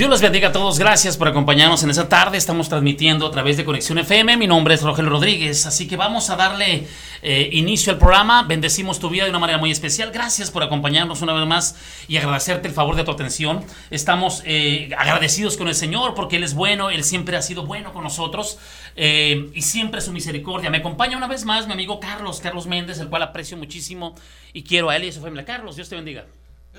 Dios los bendiga a todos. Gracias por acompañarnos en esta tarde. Estamos transmitiendo a través de Conexión FM. Mi nombre es Rogelio Rodríguez. Así que vamos a darle eh, inicio al programa. Bendecimos tu vida de una manera muy especial. Gracias por acompañarnos una vez más y agradecerte el favor de tu atención. Estamos eh, agradecidos con el Señor porque Él es bueno. Él siempre ha sido bueno con nosotros eh, y siempre su misericordia. Me acompaña una vez más mi amigo Carlos, Carlos Méndez, el cual aprecio muchísimo y quiero a él y a su familia. Carlos, Dios te bendiga.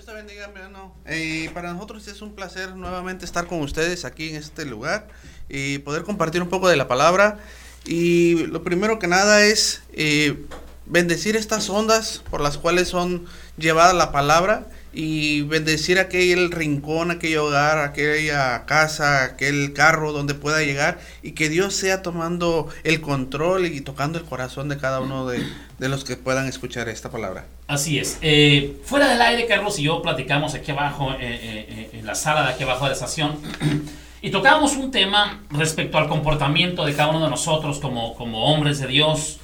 Dios te bendiga, hermano. Eh, para nosotros es un placer nuevamente estar con ustedes aquí en este lugar y poder compartir un poco de la palabra. Y lo primero que nada es eh, bendecir estas ondas por las cuales son llevadas la palabra y bendecir aquel rincón, aquel hogar, aquella casa, aquel carro donde pueda llegar y que Dios sea tomando el control y tocando el corazón de cada uno de, los que puedan escuchar esta palabra. Así es. Eh, fuera del aire, Carlos y yo platicamos aquí abajo, eh, eh, en la sala de aquí abajo de la estación. Y tocamos un tema respecto al comportamiento de cada uno de nosotros como, como hombres de Dios,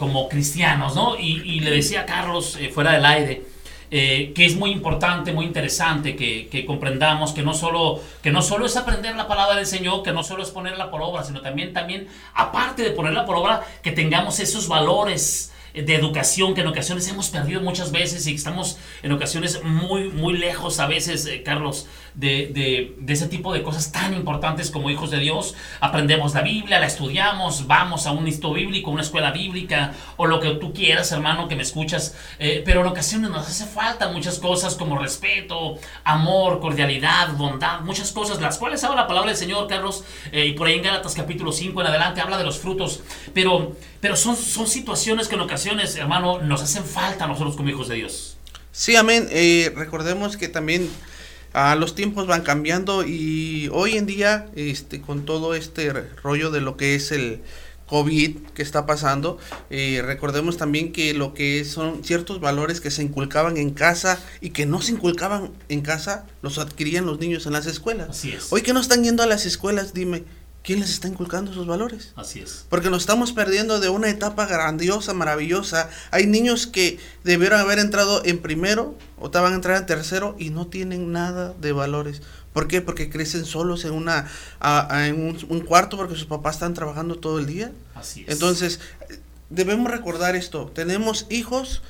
como cristianos, ¿no? Y, y, le decía a Carlos, fuera del aire, eh, que es muy importante, muy interesante que, que, comprendamos que no, solo, que no solo es aprender la palabra del Señor, que no solo es ponerla por obra, sino también, también aparte de ponerla por obra, que tengamos esos valores de educación que en ocasiones hemos perdido muchas veces y estamos en ocasiones muy, muy lejos a veces, eh, Carlos, de, de, ese tipo de cosas tan importantes como hijos de Dios. Aprendemos la Biblia, la estudiamos, vamos a un instituto bíblico, una escuela bíblica o lo que tú quieras, hermano, que me escuchas, eh, pero en ocasiones nos hace falta muchas cosas como respeto, amor, cordialidad, bondad, muchas cosas, las cuales habla la palabra del Señor, Carlos, eh, y por ahí en Gálatas capítulo 5 en adelante habla de los frutos, pero, pero son, son situaciones que en ocasiones hermano, nos hacen falta a nosotros como hijos de Dios. Sí, amén. Eh, recordemos que también ah, los tiempos van cambiando y hoy en día, este, con todo este rollo de lo que es el COVID que está pasando, eh, recordemos también que lo que son ciertos valores que se inculcaban en casa y que no se inculcaban en casa, los adquirían los niños en las escuelas. Así es. Hoy que no están yendo a las escuelas, dime, ¿Quién les está inculcando esos valores? Así es. Porque nos estamos perdiendo de una etapa grandiosa, maravillosa. Hay niños que debieron haber entrado en primero o estaban a entrar en tercero y no tienen nada de valores. ¿Por qué? Porque crecen solos en, una, en un, cuarto porque sus papás están trabajando todo el día. Así es. Entonces, debemos recordar esto. Tenemos hijos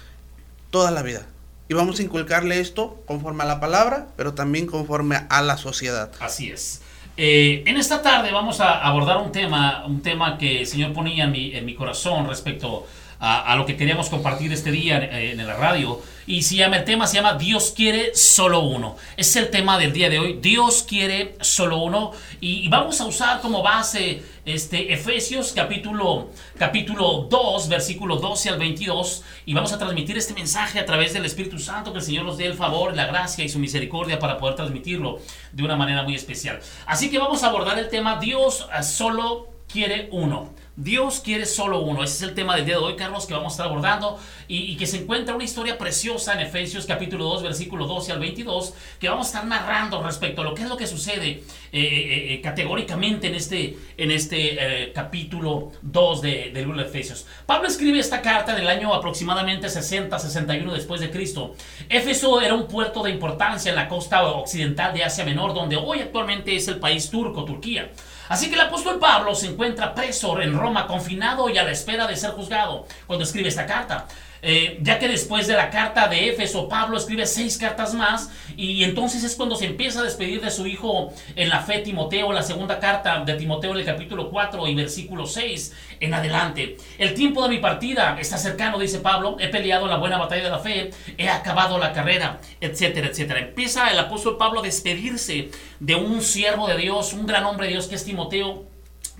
toda la vida. Y vamos a inculcarle esto conforme a la palabra, pero también conforme a la sociedad. Así es. Eh, en esta tarde vamos a abordar un tema, un tema que el Señor ponía en mi, en mi corazón respecto lo que queríamos compartir este día en, en, la radio. Y se llama, el tema se llama Dios quiere solo uno. Es el tema del día de hoy. Dios quiere solo uno. Y, vamos a usar como base este, Efesios capítulo, capítulo 2, versículo 12 al 22. Y vamos a transmitir este mensaje a través del Espíritu Santo. Que el Señor nos dé el favor, la gracia y su misericordia para poder transmitirlo de una manera muy especial. Así que vamos a abordar el tema Dios solo quiere uno. Dios quiere solo uno. Ese es el tema del día de hoy, Carlos, que vamos a estar abordando y, que se encuentra una historia preciosa en Efesios capítulo 2, versículo 12 al 22, que vamos a estar narrando respecto a lo que es lo que sucede eh, eh, eh, categóricamente en este, en este capítulo 2 de, del libro de Efesios. Pablo escribe esta carta en el año aproximadamente 60, 61 después de Cristo. Éfeso era un puerto de importancia en la costa occidental de Asia Menor, donde hoy actualmente es el país turco, Turquía. Así que el apóstol Pablo se encuentra preso en Roma, confinado y a la espera de ser juzgado cuando escribe esta carta. Eh, ya que después de la carta de Éfeso, Pablo escribe seis cartas más y entonces es cuando se empieza a despedir de su hijo en la fe Timoteo, la segunda carta de Timoteo en el capítulo 4 y versículo 6 en adelante. El tiempo de mi partida está cercano, dice Pablo, he peleado la buena batalla de la fe, he acabado la carrera, etcétera, etcétera. Empieza el apóstol Pablo a despedirse de un siervo de Dios, un gran hombre de Dios que es Timoteo,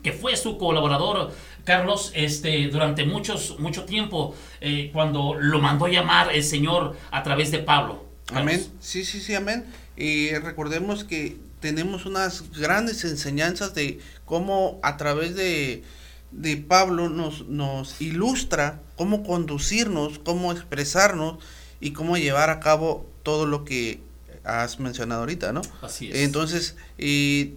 que fue su colaborador Carlos, este, durante muchos, mucho tiempo, eh, cuando lo mandó llamar el Señor a través de Pablo. Amén. Sí, sí, sí, amén. Y recordemos que tenemos unas grandes enseñanzas de cómo a través de, de Pablo nos, nos ilustra cómo conducirnos, cómo expresarnos y cómo llevar a cabo todo lo que has mencionado ahorita, ¿no? Así es. Entonces, y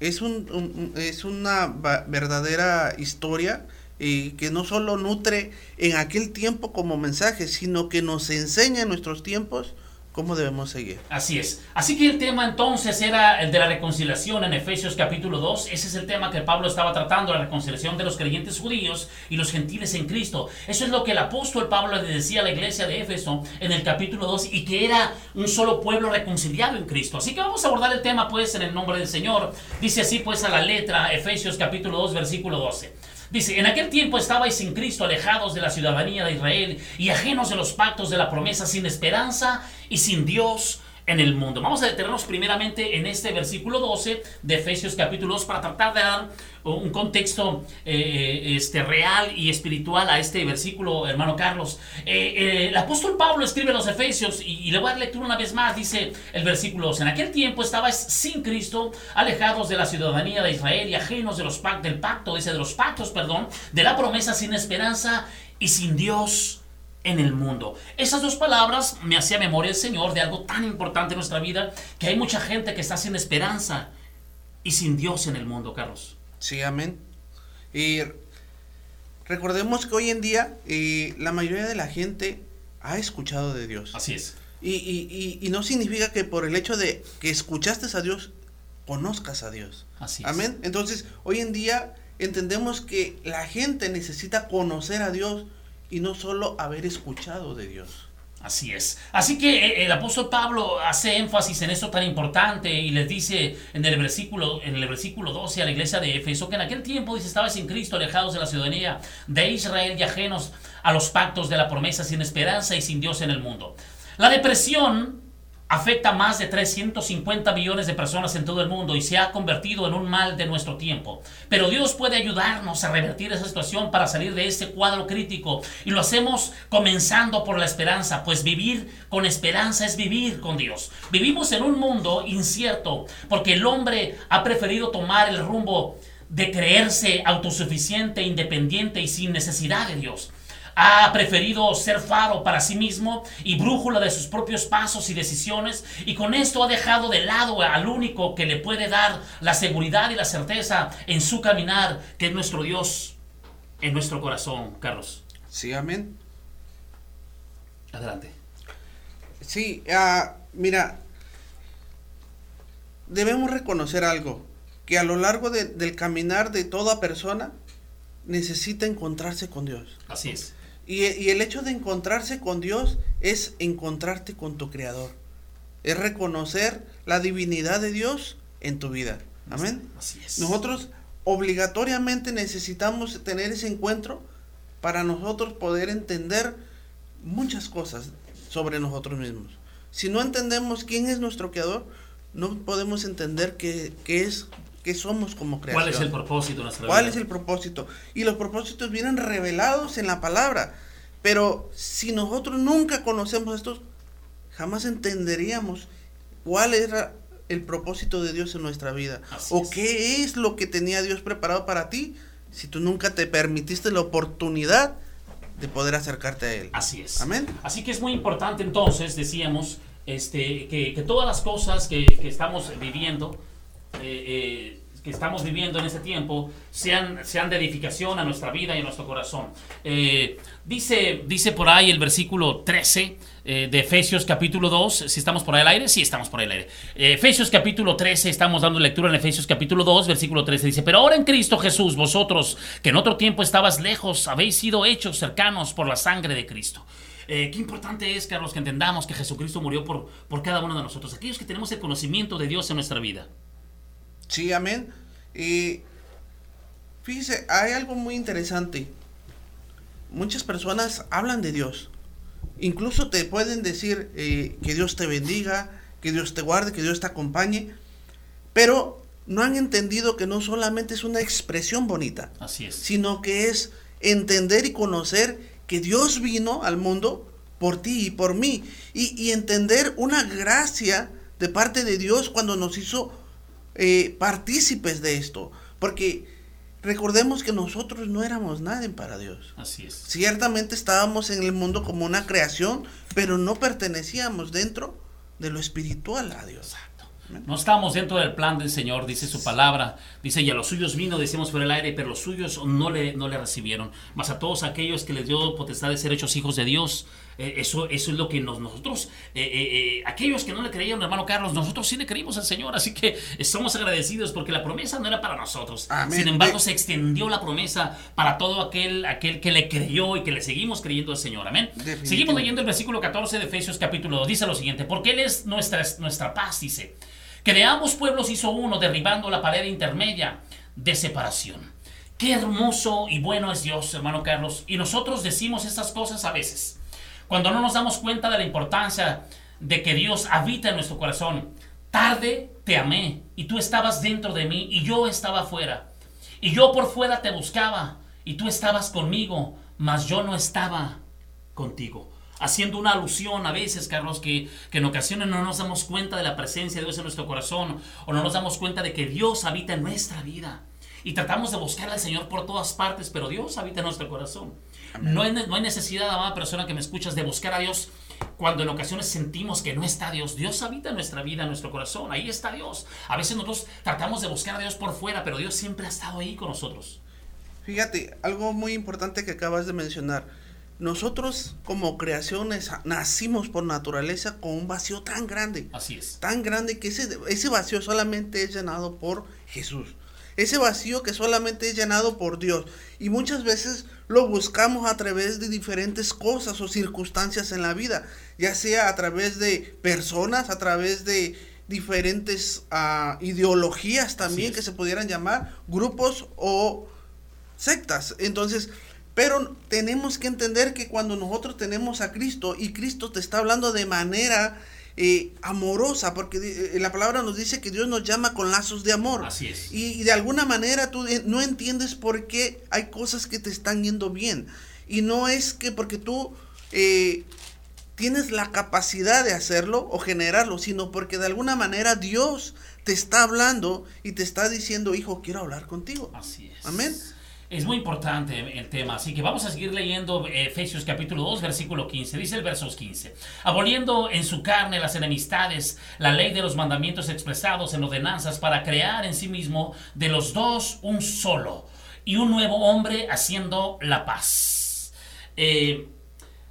es, un, es una verdadera historia y que no solo nutre en aquel tiempo como mensaje, sino que nos enseña en nuestros tiempos cómo debemos seguir. Así es. Así que el tema entonces era el de la reconciliación en Efesios capítulo 2. Ese es el tema que Pablo estaba tratando, la reconciliación de los creyentes judíos y los gentiles en Cristo. Eso es lo que el apóstol Pablo le decía a la iglesia de Éfeso en el capítulo 2 y que era un solo pueblo reconciliado en Cristo. Así que vamos a abordar el tema pues en el nombre del Señor. Dice así pues a la letra Efesios capítulo 2 versículo 12. Dice, en aquel tiempo estabais sin Cristo, alejados de la ciudadanía de Israel y ajenos de los pactos de la promesa, sin esperanza y sin Dios en el mundo. Vamos a detenernos primeramente en este versículo 12 de Efesios capítulo 2 para tratar de dar un contexto eh, este, real y espiritual a este versículo, hermano Carlos. Eh, eh, el apóstol Pablo escribe los Efesios y, le voy a dar lectura una vez más, dice el versículo 12, en aquel tiempo estabais sin Cristo, alejados de la ciudadanía de Israel y ajenos de los pactos, del pacto, dice de los pactos, perdón, de la promesa sin esperanza y sin Dios en el mundo. Esas dos palabras me hacía memoria el Señor de algo tan importante en nuestra vida, que hay mucha gente que está sin esperanza y sin Dios en el mundo, Carlos. Sí, amén. Y recordemos que hoy en día eh, la mayoría de la gente ha escuchado de Dios. Así es. Y, y, y, no significa que por el hecho de que escuchaste a Dios, conozcas a Dios. Así es. Amén. Entonces, hoy en día entendemos que la gente necesita conocer a Dios y no solo haber escuchado de Dios. Así es. Así que eh, el apóstol Pablo hace énfasis en esto tan importante y les dice en el versículo, en el versículo 12 a la iglesia de Éfeso que en aquel tiempo dice estaba sin Cristo, alejados de la ciudadanía de Israel y ajenos a los pactos de la promesa, sin esperanza y sin Dios en el mundo. La depresión afecta a más de 350 millones de personas en todo el mundo y se ha convertido en un mal de nuestro tiempo. Pero Dios puede ayudarnos a revertir esa situación para salir de este cuadro crítico y lo hacemos comenzando por la esperanza, pues vivir con esperanza es vivir con Dios. Vivimos en un mundo incierto porque el hombre ha preferido tomar el rumbo de creerse autosuficiente, independiente y sin necesidad de Dios ha preferido ser faro para sí mismo y brújula de sus propios pasos y decisiones y con esto ha dejado de lado al único que le puede dar la seguridad y la certeza en su caminar, que es nuestro Dios en nuestro corazón, Carlos. Sí, amén. Adelante. Sí, uh, mira, debemos reconocer algo, que a lo largo de, del caminar de toda persona necesita encontrarse con Dios. Así es. Y, el hecho de encontrarse con Dios es encontrarte con tu Creador. Es reconocer la divinidad de Dios en tu vida. Amén. Así es. Nosotros obligatoriamente necesitamos tener ese encuentro para nosotros poder entender muchas cosas sobre nosotros mismos. Si no entendemos quién es nuestro creador, no podemos entender qué, qué es que somos como creación. ¿Cuál es el propósito de nuestra ¿Cuál es el propósito? Y los propósitos vienen revelados en la palabra. Pero si nosotros nunca conocemos esto, jamás entenderíamos cuál era el propósito de Dios en nuestra vida. o qué es lo que tenía Dios preparado para ti si tú nunca te permitiste la oportunidad de poder acercarte a Él. Así es. Amén. Así que es muy importante entonces, decíamos, este, que, todas las cosas que, que estamos viviendo, eh, eh, que estamos viviendo en ese tiempo sean, sean de edificación a nuestra vida y a nuestro corazón. Eh, dice, dice por ahí el versículo 13 de Efesios capítulo 2, si estamos por ahí al aire, sí estamos por ahí al aire. Efesios capítulo 13, estamos dando lectura en Efesios capítulo 2, versículo 13, dice, pero ahora en Cristo Jesús, vosotros que en otro tiempo estabas lejos, habéis sido hechos cercanos por la sangre de Cristo. qué importante es, Carlos, que entendamos que Jesucristo murió por, por cada uno de nosotros, aquellos que tenemos el conocimiento de Dios en nuestra vida. Sí, amén. Y fíjese, hay algo muy interesante. Muchas personas hablan de Dios. Incluso te pueden decir eh, que Dios te bendiga, que Dios te guarde, que Dios te acompañe. Pero no han entendido que no solamente es una expresión bonita. Así es. Sino que es entender y conocer que Dios vino al mundo por ti y por mí. Y, y entender una gracia de parte de Dios cuando nos hizo eh, partícipes de esto, porque recordemos que nosotros no éramos nadie para Dios. Así es. Ciertamente estábamos en el mundo como una creación, pero no pertenecíamos dentro de lo espiritual a Dios. No estamos dentro del plan del Señor, dice su palabra. Dice, y a los suyos vino, decimos por el aire, pero los suyos no le, no le recibieron. Mas a todos aquellos que les dio potestad de ser hechos hijos de Dios, Eh, eso, eso es lo que nosotros, eh, aquellos que no le creían, hermano Carlos, nosotros sí le creímos al Señor, así que somos agradecidos porque la promesa no era para nosotros. Sin embargo, se extendió la promesa para todo aquel, aquel que le creyó y que le seguimos creyendo al Señor. Amén. Seguimos leyendo el versículo 14 de Efesios capítulo 2. Dice lo siguiente, porque Él es nuestra, nuestra paz, dice. Que de ambos pueblos hizo uno, derribando la pared intermedia de separación. Qué hermoso y bueno es Dios, hermano Carlos. Y nosotros decimos estas cosas a veces. Cuando no nos damos cuenta de la importancia de que Dios habita en nuestro corazón. Tarde te amé y tú estabas dentro de mí y yo estaba fuera. Y yo por fuera te buscaba y tú estabas conmigo, mas yo no estaba contigo. Haciendo una alusión a veces, Carlos, que, que en ocasiones no nos damos cuenta de la presencia de Dios en nuestro corazón o no nos damos cuenta de que Dios habita en nuestra vida y tratamos de buscar al Señor por todas partes, pero Dios habita en nuestro corazón. No hay, no hay, necesidad, amada persona que me escuchas, de buscar a Dios cuando en ocasiones sentimos que no está Dios. Dios habita nuestra vida, en nuestro corazón. Ahí está Dios. A veces nosotros tratamos de buscar a Dios por fuera, pero Dios siempre ha estado ahí con nosotros. Fíjate, algo muy importante que acabas de mencionar. Nosotros como creaciones nacimos por naturaleza con un vacío tan grande. Así es. Tan grande que ese, ese vacío solamente es llenado por Jesús ese vacío que solamente es llenado por Dios. Y muchas veces lo buscamos a través de diferentes cosas o circunstancias en la vida, ya sea a través de personas, a través de diferentes ah, ideologías también que se pudieran llamar, grupos o sectas. Entonces, pero tenemos que entender que cuando nosotros tenemos a Cristo y Cristo te está hablando de manera eh, amorosa, porque eh, la palabra nos dice que Dios nos llama con lazos de amor. Así es. Y, de alguna manera tú eh, no entiendes por qué hay cosas que te están yendo bien. Y no es que porque tú tienes la capacidad de hacerlo o generarlo, sino porque de alguna manera Dios te está hablando y te está diciendo, hijo, quiero hablar contigo. Así es. Amén. Es muy importante el tema, así que vamos a seguir leyendo Efesios capítulo 2, versículo 15. Dice el verso 15, aboliendo en su carne las enemistades, la ley de los mandamientos expresados en ordenanzas para crear en sí mismo de los dos un solo y un nuevo hombre haciendo la paz. Eh,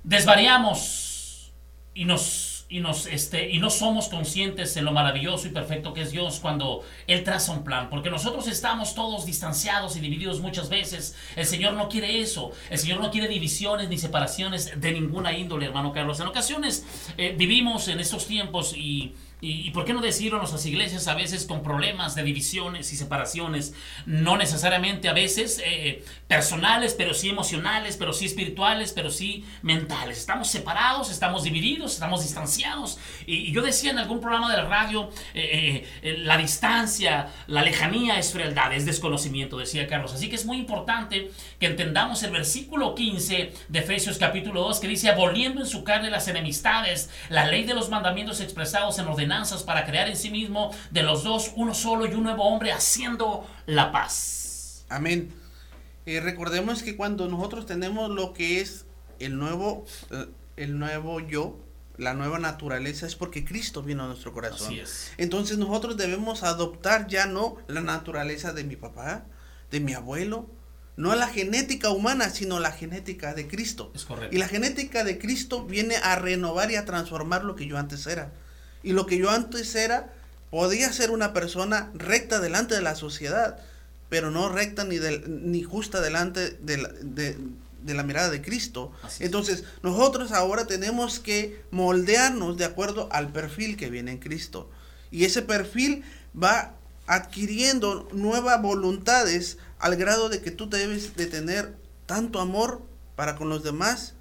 desvariamos y nos y, nos, este, y no somos conscientes en lo maravilloso y perfecto que es Dios cuando Él traza un plan. Porque nosotros estamos todos distanciados y divididos muchas veces. El Señor no quiere eso. El Señor no quiere divisiones ni separaciones de ninguna índole, hermano Carlos. En ocasiones eh, vivimos en estos tiempos y y, por qué no decirlo, nuestras iglesias a veces con problemas de divisiones y separaciones, no necesariamente a veces eh, personales, pero sí emocionales, pero sí espirituales, pero sí mentales. Estamos separados, estamos divididos, estamos distanciados. Y, yo decía en algún programa de la radio, eh, eh, la distancia, la lejanía es frialdad, es desconocimiento, decía Carlos. Así que es muy importante que entendamos el versículo 15 de Efesios capítulo 2 que dice, aboliendo en su carne las enemistades, la ley de los mandamientos expresados en orden para crear en sí mismo de los dos uno solo y un nuevo hombre haciendo la paz. Amén. Eh, recordemos que cuando nosotros tenemos lo que es el nuevo, eh, el nuevo yo, la nueva naturaleza, es porque Cristo vino a nuestro corazón. Así es. Entonces nosotros debemos adoptar ya no la naturaleza de mi papá, de mi abuelo, no la genética humana, sino la genética de Cristo. Es correcto. Y la genética de Cristo viene a renovar y a transformar lo que yo antes era. Y lo que yo antes era, podía ser una persona recta delante de la sociedad, pero no recta ni, ni justa delante de la, de, la mirada de Cristo. Entonces, nosotros ahora tenemos que moldearnos de acuerdo al perfil que viene en Cristo. Y ese perfil va adquiriendo nuevas voluntades al grado de que tú debes de tener tanto amor para con los demás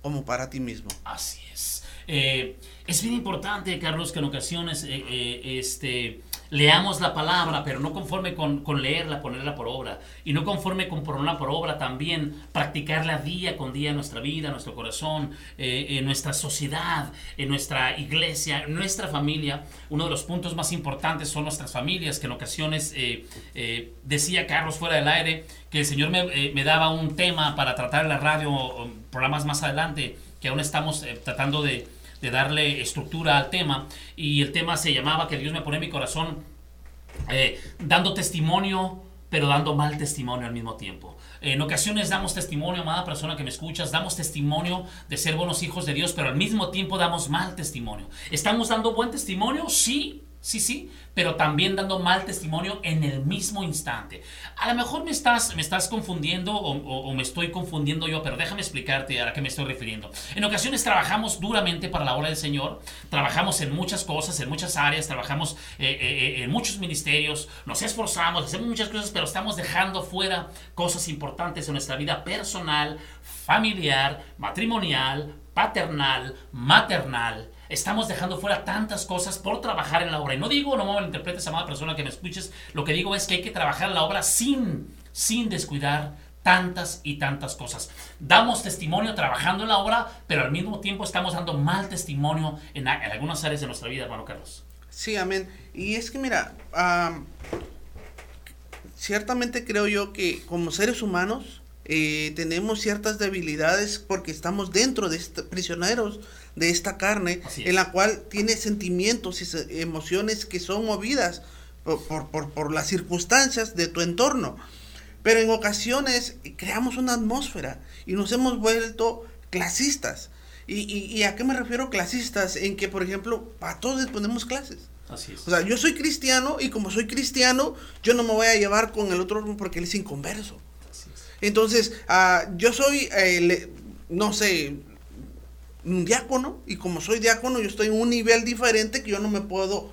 como para ti mismo. Así es. Eh, es bien importante, Carlos, que en ocasiones eh, eh, este, leamos la palabra, pero no conforme con, leerla, ponerla por obra. Y no conforme con ponerla por obra, también practicarla día con día en nuestra vida, en nuestro corazón, en nuestra sociedad, en nuestra iglesia, en nuestra familia. Uno de los puntos más importantes son nuestras familias, que en ocasiones, decía Carlos fuera del aire, que el Señor me, me, daba un tema para tratar en la radio, programas más adelante, que aún estamos tratando de de darle estructura al tema. Y el tema se llamaba, que Dios me pone en mi corazón, eh, dando testimonio pero dando mal testimonio al mismo tiempo. En ocasiones damos testimonio, amada persona que me escuchas, damos testimonio de ser buenos hijos de Dios, pero al mismo tiempo damos mal testimonio. ¿Estamos dando buen testimonio? Sí, Sí, sí, pero también dando mal testimonio en el mismo instante. A lo mejor me estás, me estás confundiendo o, me estoy confundiendo yo, pero déjame explicarte a que me estoy refiriendo. En ocasiones trabajamos duramente para la obra del Señor, trabajamos en muchas cosas, en muchas áreas, trabajamos eh, eh, eh, en muchos ministerios, nos esforzamos, hacemos muchas cosas, pero estamos dejando fuera cosas importantes en nuestra vida personal, familiar, matrimonial, paternal, maternal estamos dejando fuera tantas cosas por trabajar en la obra. Y no digo, no me malinterpretes, amada persona que me escuches, lo que digo es que hay que trabajar la obra sin, sin descuidar tantas y tantas cosas. Damos testimonio trabajando en la obra, pero al mismo tiempo estamos dando mal testimonio en, algunas áreas de nuestra vida, hermano Carlos. Sí, amén. Y es que mira, ciertamente creo yo que como seres humanos eh, tenemos ciertas debilidades porque estamos dentro de este, prisioneros de esta carne, en la cual tiene sentimientos y emociones que son movidas por, por, las circunstancias de tu entorno. Pero en ocasiones creamos una atmósfera y nos hemos vuelto clasistas. ¿Y, y, a qué me refiero clasistas? En que, por ejemplo, para todos ponemos clases. Así es. O sea, yo soy cristiano y como soy cristiano, yo no me voy a llevar con el otro porque él es inconverso. Entonces, uh, yo soy, eh, no sé, un diácono y como soy diácono yo estoy en un nivel diferente que yo no me puedo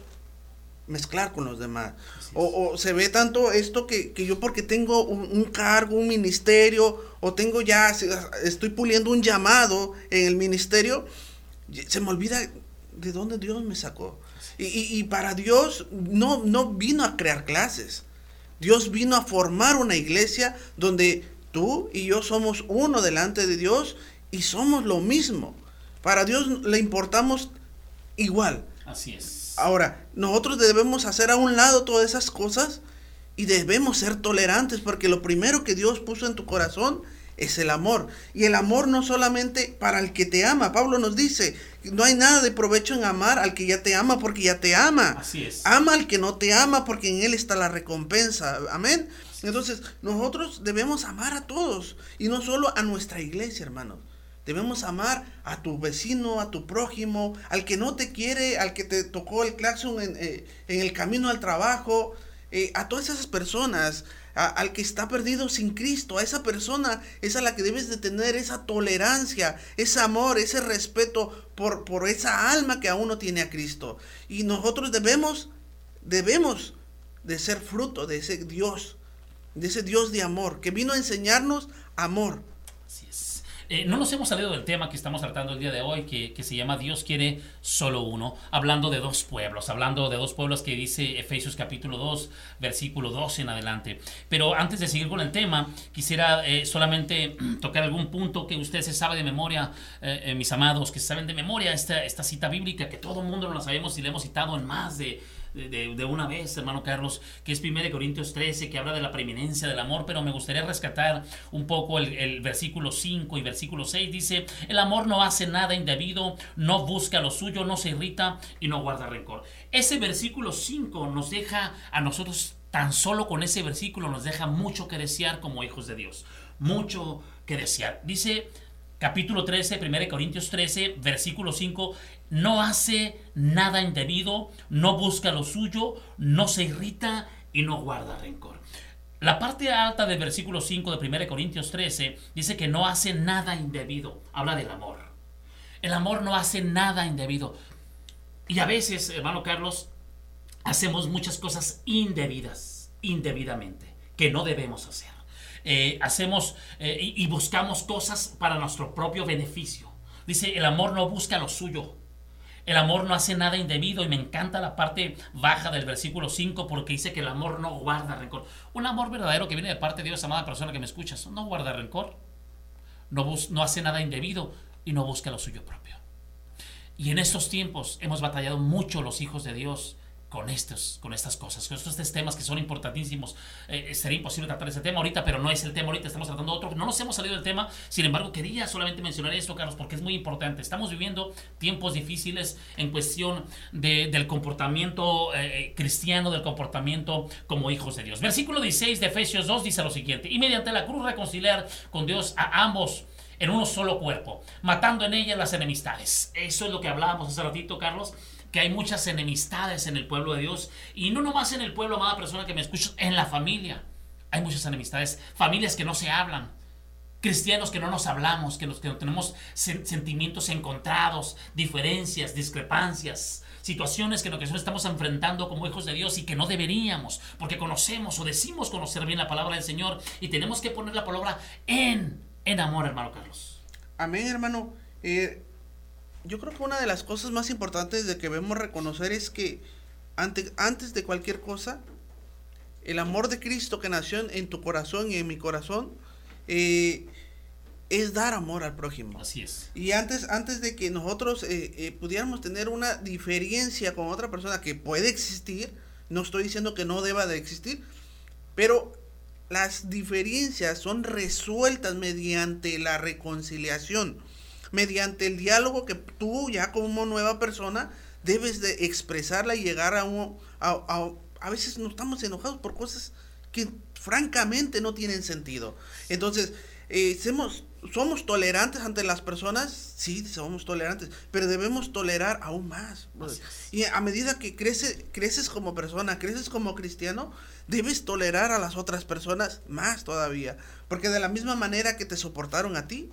mezclar con los demás. O, se ve tanto esto que, yo porque tengo un, cargo, un ministerio, o tengo ya, estoy puliendo un llamado en el ministerio, se me olvida de dónde Dios me sacó. Y, y, para Dios no, no vino a crear clases. Dios vino a formar una iglesia donde tú y yo somos uno delante de Dios y somos lo mismo. Para Dios le importamos igual. Así es. Ahora, nosotros debemos hacer a un lado todas esas cosas y debemos ser tolerantes porque lo primero que Dios puso en tu corazón es el amor. Y el amor no solamente para el que te ama. Pablo nos dice, no hay nada de provecho en amar al que ya te ama porque ya te ama. Así es. Ama al que no te ama porque en él está la recompensa. Amén. Entonces, nosotros debemos amar a todos y no solo a nuestra iglesia, hermanos. Debemos amar a tu vecino, a tu prójimo, al que no te quiere, al que te tocó el claxon en, eh, el camino al trabajo, eh, a todas esas personas, al que está perdido sin Cristo, a esa persona es a la que debes de tener esa tolerancia, ese amor, ese respeto por, por esa alma que aún no tiene a Cristo. Y nosotros debemos, debemos de ser fruto de ese Dios, de ese Dios de amor, que vino a enseñarnos amor. Así es. Eh, no nos hemos salido del tema que estamos tratando el día de hoy, que, se llama Dios quiere solo uno, hablando de dos pueblos, hablando de dos pueblos que dice Efesios capítulo 2, versículo 12 en adelante. Pero antes de seguir con el tema, quisiera eh, solamente tocar algún punto que usted se sabe de memoria, eh, mis amados, que saben de memoria esta, esta cita bíblica, que todo el mundo no la sabemos y la hemos citado en más de de, una vez, hermano Carlos, que es 1 Corintios 13, que habla de la preeminencia del amor, pero me gustaría rescatar un poco el, versículo 5 y versículo 6. Dice, el amor no hace nada indebido, no busca lo suyo, no se irrita y no guarda rencor. Ese versículo 5 nos deja a nosotros, tan solo con ese versículo, nos deja mucho que desear como hijos de Dios. Mucho que desear. Dice capítulo 13, 1 Corintios 13, versículo 5, no hace nada indebido, no busca lo suyo, no se irrita y no guarda rencor. La parte alta del versículo 5 de 1 Corintios 13 dice que no hace nada indebido, habla del amor. El amor no hace nada indebido. Y a veces, hermano Carlos, hacemos muchas cosas indebidas, indebidamente, que no debemos hacer. Eh, hacemos eh, y buscamos cosas para nuestro propio beneficio. Dice, el amor no busca lo suyo, el amor no hace nada indebido y me encanta la parte baja del versículo 5 porque dice que el amor no guarda rencor. Un amor verdadero que viene de parte de Dios, amada persona que me escuchas, no guarda rencor, no, no hace nada indebido y no busca lo suyo propio. Y en estos tiempos hemos batallado mucho los hijos de Dios con estos, con estas cosas, con estos temas que son importantísimos. Eh, sería imposible tratar ese tema ahorita, pero no es el tema ahorita, estamos tratando otro. No nos hemos salido del tema, sin embargo, quería solamente mencionar esto, Carlos, porque es muy importante. Estamos viviendo tiempos difíciles en cuestión de, del comportamiento eh, cristiano, del comportamiento como hijos de Dios. Versículo 16 de Efesios 2 dice lo siguiente, y mediante la cruz reconciliar con Dios a ambos en uno solo cuerpo, matando en ella las enemistades. Eso es lo que hablábamos hace ratito, Carlos que hay muchas enemistades en el pueblo de Dios. Y no nomás en el pueblo, amada persona que me escuchas, en la familia. Hay muchas enemistades. Familias que no se hablan. Cristianos que no nos hablamos, que, que tenemos sentimientos encontrados, diferencias, discrepancias, situaciones que en ocasiones estamos enfrentando como hijos de Dios y que no deberíamos, porque conocemos o decimos conocer bien la palabra del Señor y tenemos que poner la palabra en, en amor, hermano Carlos. Amén, hermano. Eh, yo creo que una de las cosas más importantes de que debemos reconocer es que antes, antes de cualquier cosa, el amor de Cristo que nació en, tu corazón y en mi corazón eh, es dar amor al prójimo. Así es. Y antes, antes de que nosotros eh, eh, pudiéramos tener una diferencia con otra persona que puede existir, no estoy diciendo que no deba de existir, pero las diferencias son resueltas mediante la reconciliación mediante el diálogo que tú ya como nueva persona debes de expresarla y llegar a un... A, a, veces no estamos enojados por cosas que francamente no tienen sentido. Entonces, eh, somos, somos tolerantes ante las personas, sí, somos tolerantes, pero debemos tolerar aún más. Y a medida que crece, creces como persona, creces como cristiano, debes tolerar a las otras personas más todavía. Porque de la misma manera que te soportaron a ti,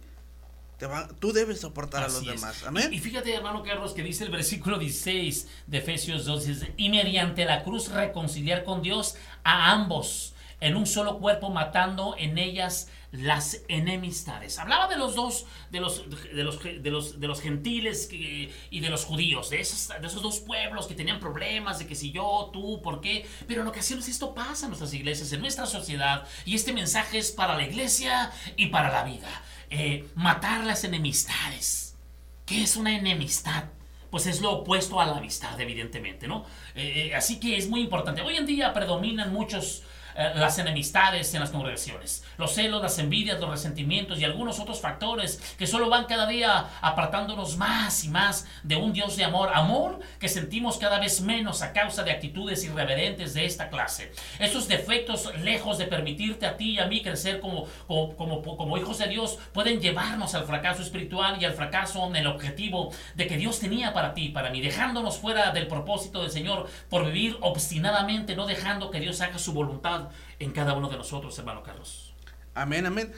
tú debes soportar a los demás. Amén. Y, fíjate, hermano Carlos, que dice el versículo 16 de Efesios 2, dice, y mediante la cruz reconciliar con Dios a ambos en un solo cuerpo, matando en ellas las enemistades. Hablaba de los dos, de los, de los, de los, de los gentiles y de los judíos, de esos, de esos dos pueblos que tenían problemas, de que si yo, tú, por qué. Pero en ocasiones esto pasa en nuestras iglesias, en nuestra sociedad, y este mensaje es para la iglesia y para la vida. Eh, matar las enemistades. ¿Qué es una enemistad? Pues es lo opuesto a la amistad, evidentemente, ¿no? Eh, eh, así que es muy importante. Hoy en día predominan muchos eh, las enemistades en las congregaciones, los celos, las envidias, los resentimientos y algunos otros factores que solo van cada día apartándonos más y más de un Dios de amor, amor que sentimos cada vez menos a causa de actitudes irreverentes de esta clase. Esos defectos, lejos de permitirte a ti y a mí crecer como, como, como, como hijos de Dios, pueden llevarnos al fracaso espiritual y al fracaso en el objetivo de que Dios tenía para ti, para mí, dejándonos fuera del propósito del Señor por vivir obstinadamente, no dejando que Dios haga su voluntad en cada uno de nosotros, hermano Carlos. Amén, amén.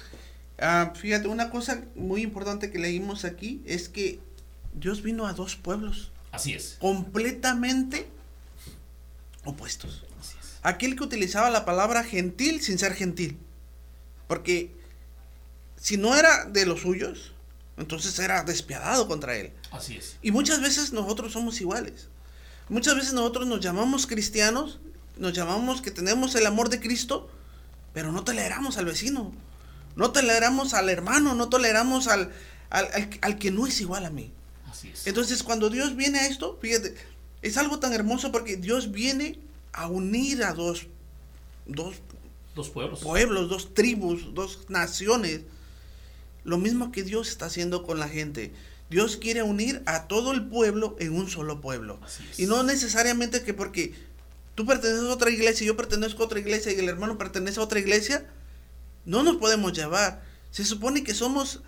Ah, fíjate, una cosa muy importante que leímos aquí es que Dios vino a dos pueblos. Así es. Completamente opuestos. Así es. Aquel que utilizaba la palabra gentil sin ser gentil. Porque si no era de los suyos, entonces era despiadado contra él. Así es. Y muchas veces nosotros somos iguales. Muchas veces nosotros nos llamamos cristianos nos llamamos que tenemos el amor de Cristo, pero no toleramos al vecino, no toleramos al hermano, no toleramos al, al, que no es igual a mí. Así es. Entonces, cuando Dios viene a esto, fíjate, es algo tan hermoso porque Dios viene a unir a dos, dos, dos pueblos. pueblos, dos tribus, dos naciones. Lo mismo que Dios está haciendo con la gente. Dios quiere unir a todo el pueblo en un solo pueblo. Y no necesariamente que porque tú perteneces a otra iglesia y yo pertenezco a otra iglesia y el hermano pertenece a otra iglesia, no nos podemos llevar. Se supone que somos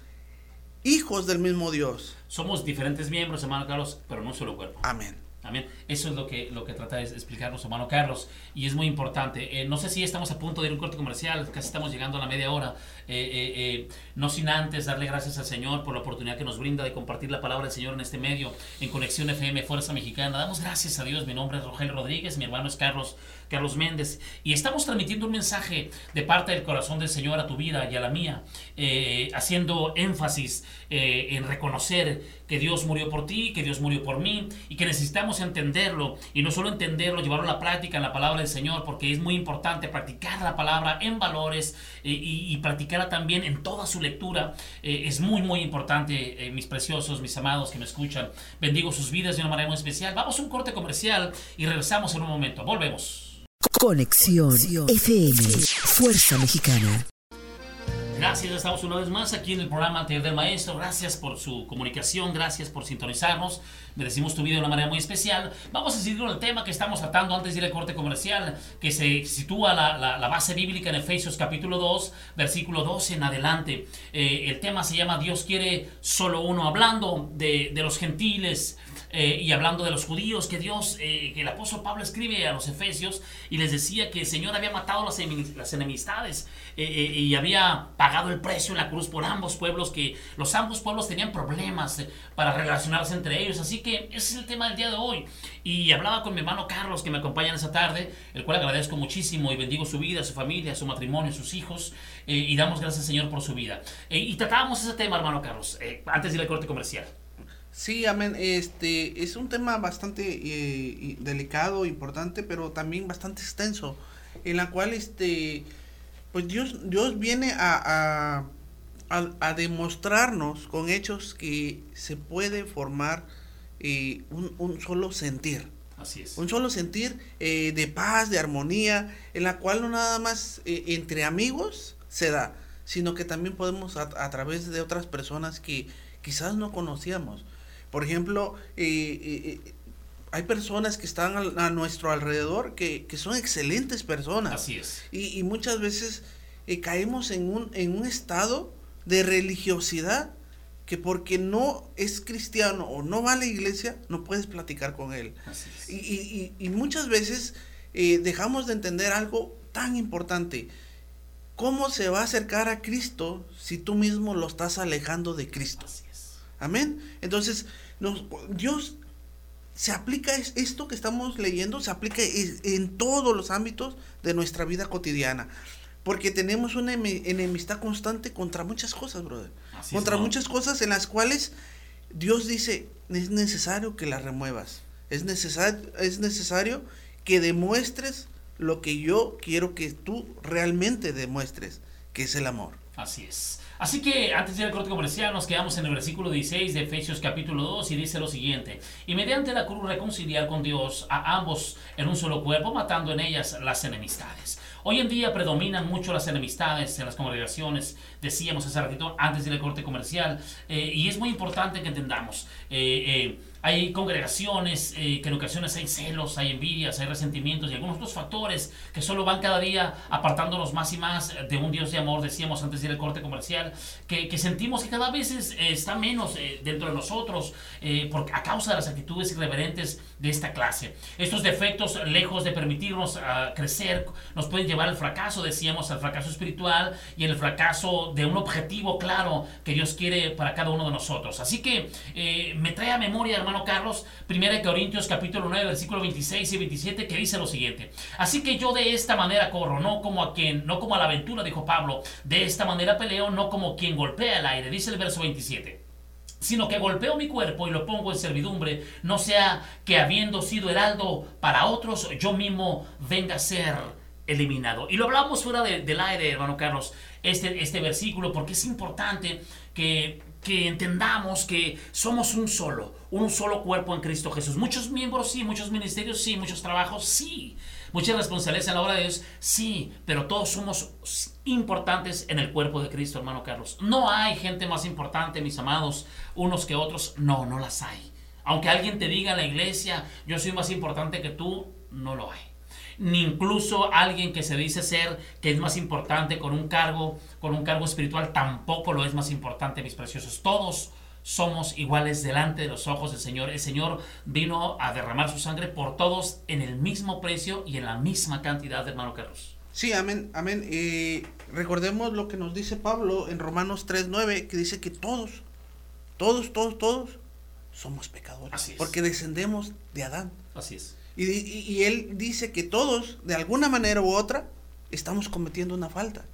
hijos del mismo Dios. Somos diferentes miembros, hermano Carlos, pero no solo cuerpo. Amén. Amén. Eso es lo que, lo que trata de explicarnos hermano Carlos y es muy importante. Eh, no sé si estamos a punto de ir a un corte comercial, casi estamos llegando a la media hora. Eh, eh, no sin antes darle gracias al Señor por la oportunidad que nos brinda de compartir la palabra del Señor en este medio, en Conexión FM Fuerza Mexicana. Damos gracias a Dios. Mi nombre es Rogelio Rodríguez, mi hermano es Carlos, Carlos Méndez y estamos transmitiendo un mensaje de parte del corazón del Señor a tu vida y a la mía, haciendo énfasis en reconocer que Dios murió por ti, que Dios murió por mí y que necesitamos entenderlo y no solo entenderlo, llevarlo a la práctica en la palabra del Señor, porque es muy importante practicar la palabra en valores eh, y, practicarla también en toda su lectura. Eh, es muy, muy importante, mis preciosos, mis amados que me escuchan. Bendigo sus vidas de una manera muy especial. Vamos a un corte comercial y regresamos en un momento. Volvemos. Conexión FM, Fuerza Mexicana. Gracias, estamos una vez más aquí en el programa Taller del Maestro. Gracias por su comunicación, gracias por sintonizarnos. Merecimos tu video de una manera muy especial. Vamos a seguir con el tema que estamos tratando antes de ir al corte comercial, que se sitúa la, base bíblica en Efesios capítulo 2, versículo 12 en adelante. Eh, el tema se llama Dios quiere solo uno, hablando de los gentiles, eh, y hablando de los judíos, que Dios, eh, que el apóstol Pablo escribe a los efesios y les decía que el Señor había matado las, las enemistades eh, y había pagado el precio en la cruz por ambos pueblos, que los ambos pueblos tenían problemas para relacionarse entre ellos. Así que ese es el tema del día de hoy. Y hablaba con mi hermano Carlos, que me acompaña en esta tarde, el cual agradezco muchísimo y bendigo su vida, su familia, su matrimonio, sus hijos, y damos gracias al Señor por su vida. y tratábamos ese tema, hermano Carlos, antes de ir al corte comercial. Sí, amén. Este es un tema bastante eh, delicado, importante, pero también bastante extenso, en la cual este, pues Dios, Dios viene a, a, demostrarnos con hechos que se puede formar eh, un, solo sentir. Así es. Un solo sentir eh, de paz, de armonía, en la cual no nada más entre amigos se da, sino que también podemos a través de otras personas que quizás no conocíamos. Por ejemplo, eh, eh, eh, hay personas que están a, nuestro alrededor que, son excelentes personas. Así es. Y, muchas veces caemos en un, en un estado de religiosidad que porque no es cristiano o no va a la iglesia, no puedes platicar con él. Así es. Y, y, muchas veces dejamos de entender algo tan importante. ¿Cómo se va a acercar a Cristo si tú mismo lo estás alejando de Cristo? Así Amén. Entonces, Dios se aplica esto que estamos leyendo, se aplica en todos los ámbitos de nuestra vida cotidiana. Porque tenemos una enemistad constante contra muchas cosas, brother. contra muchas cosas en las cuales Dios dice, es necesario que las remuevas. Es necesario, es necesario que demuestres lo que yo quiero que tú realmente demuestres, es el amor. Así es. Así que antes de ir corte comercial nos quedamos en el versículo 16 de Efesios capítulo 2 y dice lo siguiente, y mediante la cruz reconciliar con Dios a ambos en un solo cuerpo, matando en ellas las enemistades. Hoy en día predominan mucho las enemistades en las congregaciones, decíamos hace ratito antes de al corte comercial, eh, y es muy importante que entendamos. Eh, eh, hay congregaciones que en ocasiones hay celos, hay envidias, hay resentimientos y algunos otros factores que solo van cada día apartándonos más y más de un Dios de amor, decíamos antes de ir al corte comercial, que, sentimos que cada vez está menos dentro de nosotros porque, a causa de las actitudes irreverentes de esta clase. Estos defectos, lejos de permitirnos ah, crecer, nos pueden llevar al fracaso, decíamos, al fracaso espiritual y el fracaso de un objetivo claro que Dios quiere para cada uno de nosotros. Así que eh, me trae a memoria, hermano Carlos, 1 Corintios capítulo 9, versículo 26 y 27, que dice lo siguiente. Así que yo de esta manera corro, no como a quien, no como a la aventura, dijo Pablo, de esta manera peleo, no como quien golpea el aire, dice el verso 27 sino que golpeo mi cuerpo y lo pongo en servidumbre, no sea que habiendo sido heraldo para otros, yo mismo venga a ser eliminado. Y lo hablamos fuera del aire, hermano Carlos, este, este versículo, porque es importante que, que entendamos que somos un solo, un solo cuerpo en Cristo Jesús. Muchos miembros sí, muchos ministerios sí, muchos trabajos sí, muchas responsabilidades en la obra de Dios sí, pero todos somos importantes en el cuerpo de Cristo, hermano Carlos. No hay gente más importante, mis amados, unos que otros, no, no las hay. Aunque alguien te diga en la iglesia, yo soy más importante que tú, no lo hay ni incluso alguien que se dice ser que es más importante con un cargo, con un cargo espiritual, tampoco lo es más importante, mis preciosos. Todos somos iguales delante de los ojos del Señor. El Señor vino a derramar su sangre por todos en el mismo precio y en la misma cantidad, hermano Carlos. Sí, amén, amén. Eh, recordemos lo que nos dice Pablo en Romanos 3.9, que dice que todos, todos, todos, todos somos pecadores. Así es. Porque descendemos de Adán. Así es. Y, él dice que todos, de alguna manera u otra, estamos cometiendo una falta.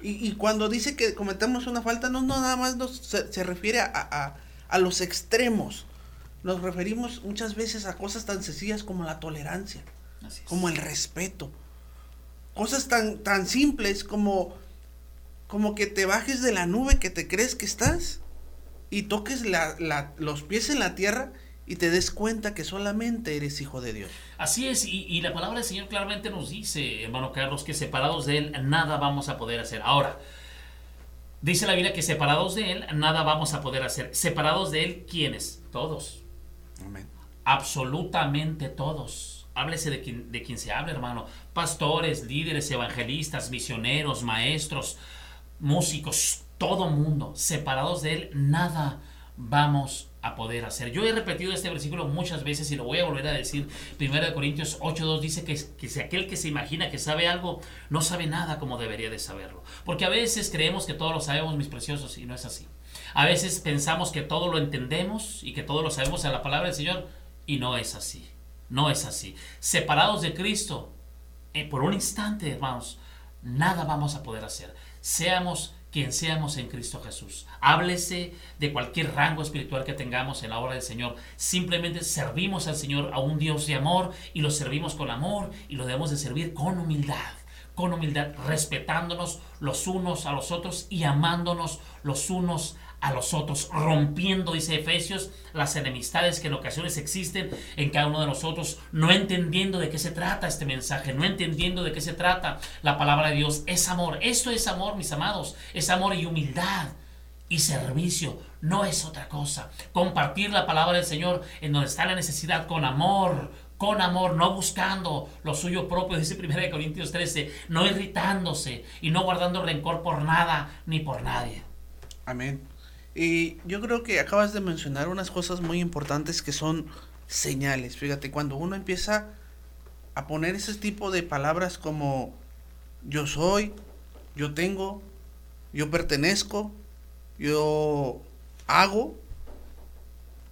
Y, cuando dice que cometemos una falta, no, no nada más se, refiere a, los extremos. nos referimos muchas veces a cosas tan sencillas como la tolerancia, como el respeto. Cosas tan, tan simples como, como que te bajes de la nube que te crees que estás y toques los pies en la tierra y te des cuenta que solamente eres hijo de Dios. Así es, y, la palabra del Señor claramente nos dice, hermano Carlos, que separados de Él nada vamos a poder hacer. Ahora, dice la Biblia que separados de Él nada vamos a poder hacer. Separados de Él, ¿quiénes? Todos. Amén. Absolutamente todos. Háblese de quien, de quien se hable, hermano. Pastores, líderes, evangelistas, misioneros, maestros, músicos, todo mundo. Separados de Él, nada vamos a poder hacer. Yo he repetido este versículo muchas veces y lo voy a volver a decir. 1 Corintios 8.2 dice que, que si aquel que se imagina que sabe algo, no sabe nada como debería de saberlo. Porque a veces creemos que todo lo sabemos, mis preciosos, y no es así. A veces pensamos que todo lo entendemos y que todo lo sabemos en la palabra del Señor, y no es así. No es así. Separados de Cristo, eh, por un instante, hermanos, nada vamos a poder hacer. Seamos quien seamos en Cristo Jesús. Háblese de cualquier rango espiritual que tengamos en la obra del Señor. Simplemente servimos al Señor a un Dios de amor y lo servimos con amor y lo debemos de servir con humildad con humildad, respetándonos los unos a los otros y amándonos los unos a los otros, rompiendo, dice Efesios, las enemistades que en ocasiones existen en cada uno de nosotros, no entendiendo de qué se trata este mensaje, no entendiendo de qué se trata la palabra de Dios. Es amor, esto es amor, mis amados, es amor y humildad y servicio, no es otra cosa. Compartir la palabra del Señor en donde está la necesidad con amor, con amor, no buscando lo suyo propio, dice 1 Corintios 13, no irritándose y no guardando rencor por nada ni por nadie. Amén. Y yo creo que acabas de mencionar unas cosas muy importantes que son señales. Fíjate, cuando uno empieza a poner ese tipo de palabras como yo soy, yo tengo, yo pertenezco, yo hago,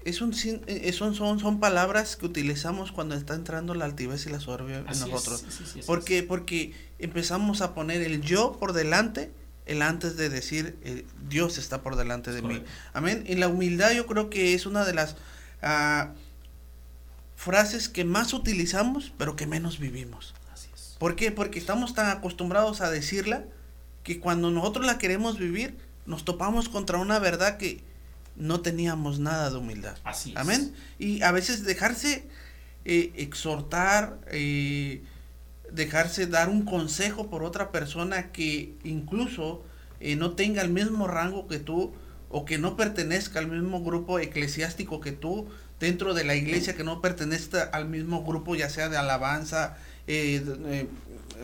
es un, eh, son, son, son palabras que utilizamos cuando está entrando la altivez y la soberbia en nosotros. ¿Por qué? Porque empezamos a poner el yo por delante, el antes de decir eh, Dios está por delante de mí. Amén. Y la humildad yo creo que es una de las ah, frases que más utilizamos, pero que menos vivimos. Así es. ¿Por qué? Porque estamos tan acostumbrados a decirla que cuando nosotros la queremos vivir, nos topamos contra una verdad que no teníamos nada de humildad. Así Amén. Y a veces dejarse eh, exhortar, eh, dejarse dar un consejo por otra persona que incluso eh, no tenga el mismo rango que tú o que no pertenezca al mismo grupo eclesiástico que tú dentro de la iglesia, que no pertenezca al mismo grupo ya sea de alabanza,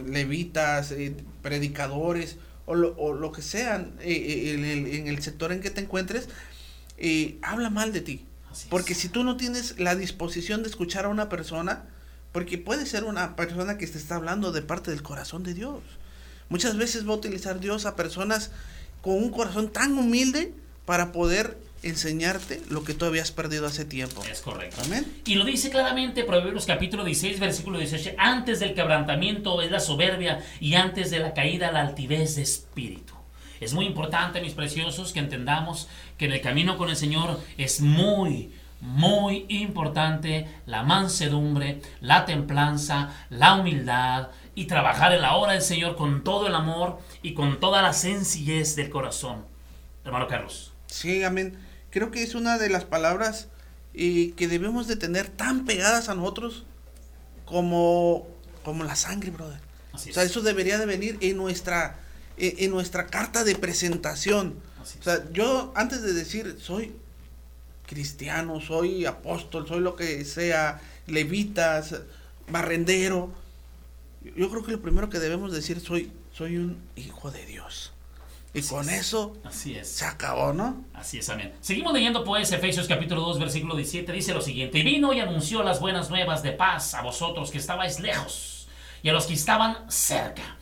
levitas, predicadores o lo, que sean en el, en el sector en que te encuentres, eh, habla mal de ti. porque si tú no tienes la disposición de escuchar a una persona, porque puede ser una persona que te está hablando de parte del corazón de Dios. Muchas veces va a utilizar Dios a personas con un corazón tan humilde para poder enseñarte lo que tú habías perdido hace tiempo. Es correcto. Amén. Y lo dice claramente Proverbios capítulo 16, versículo 18. Antes del quebrantamiento es la soberbia y antes de la caída la altivez de espíritu. Es muy importante, mis preciosos, que entendamos que en el camino con el Señor es muy, muy importante la mansedumbre, la templanza, la humildad y trabajar en la obra del Señor con todo el amor y con toda la sencillez del corazón. Hermano Carlos. Sí, amén. Creo que es una de las palabras eh, que debemos de tener tan pegadas a nosotros como, como la sangre, brother. o sea, eso debería de venir en nuestra en, nuestra carta de presentación. O sea, yo antes de decir soy cristiano, soy apóstol, soy lo que sea, levitas, barrendero, yo creo que lo primero que debemos decir soy soy un hijo de Dios. Y con eso Así es. se acabó, ¿no? Así es, amén. Seguimos leyendo pues Efesios capítulo 2 versículo 17, dice lo siguiente, y vino y anunció las buenas nuevas de paz a vosotros que estabais lejos y a los que estaban cerca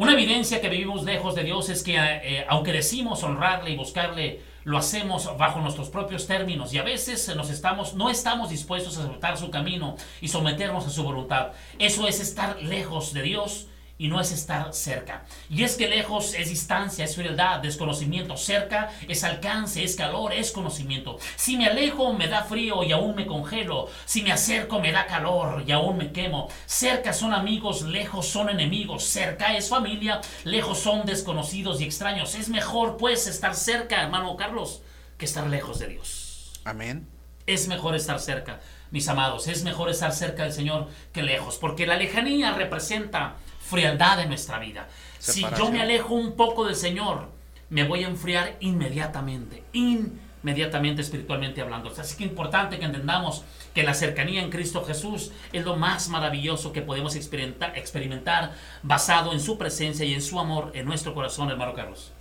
una evidencia que vivimos lejos de Dios es que eh, aunque decimos honrarle y buscarle, lo hacemos bajo nuestros propios términos y a veces nos estamos, no estamos dispuestos a aceptar su camino y someternos a su voluntad. Eso es estar lejos de Dios y no es estar cerca. Y es que lejos es distancia, es frialdad, desconocimiento. Cerca es alcance, es calor, es conocimiento. Si me alejo me da frío y aún me congelo. Si me acerco me da calor y aún me quemo. Cerca son amigos, lejos son enemigos. Cerca es familia, lejos son desconocidos y extraños. Es mejor pues estar cerca, hermano Carlos, que estar lejos de Dios. Amén. Es mejor estar cerca, mis amados. Es mejor estar cerca del Señor que lejos, porque la lejanía representa frialdad en nuestra vida. Si yo me alejo un poco del Señor, me voy a enfriar inmediatamente, inmediatamente espiritualmente hablando. Así que es importante que entendamos que la cercanía en Cristo Jesús es lo más maravilloso que podemos experimentar, experimentar basado en su presencia y en su amor en nuestro corazón, hermano Carlos.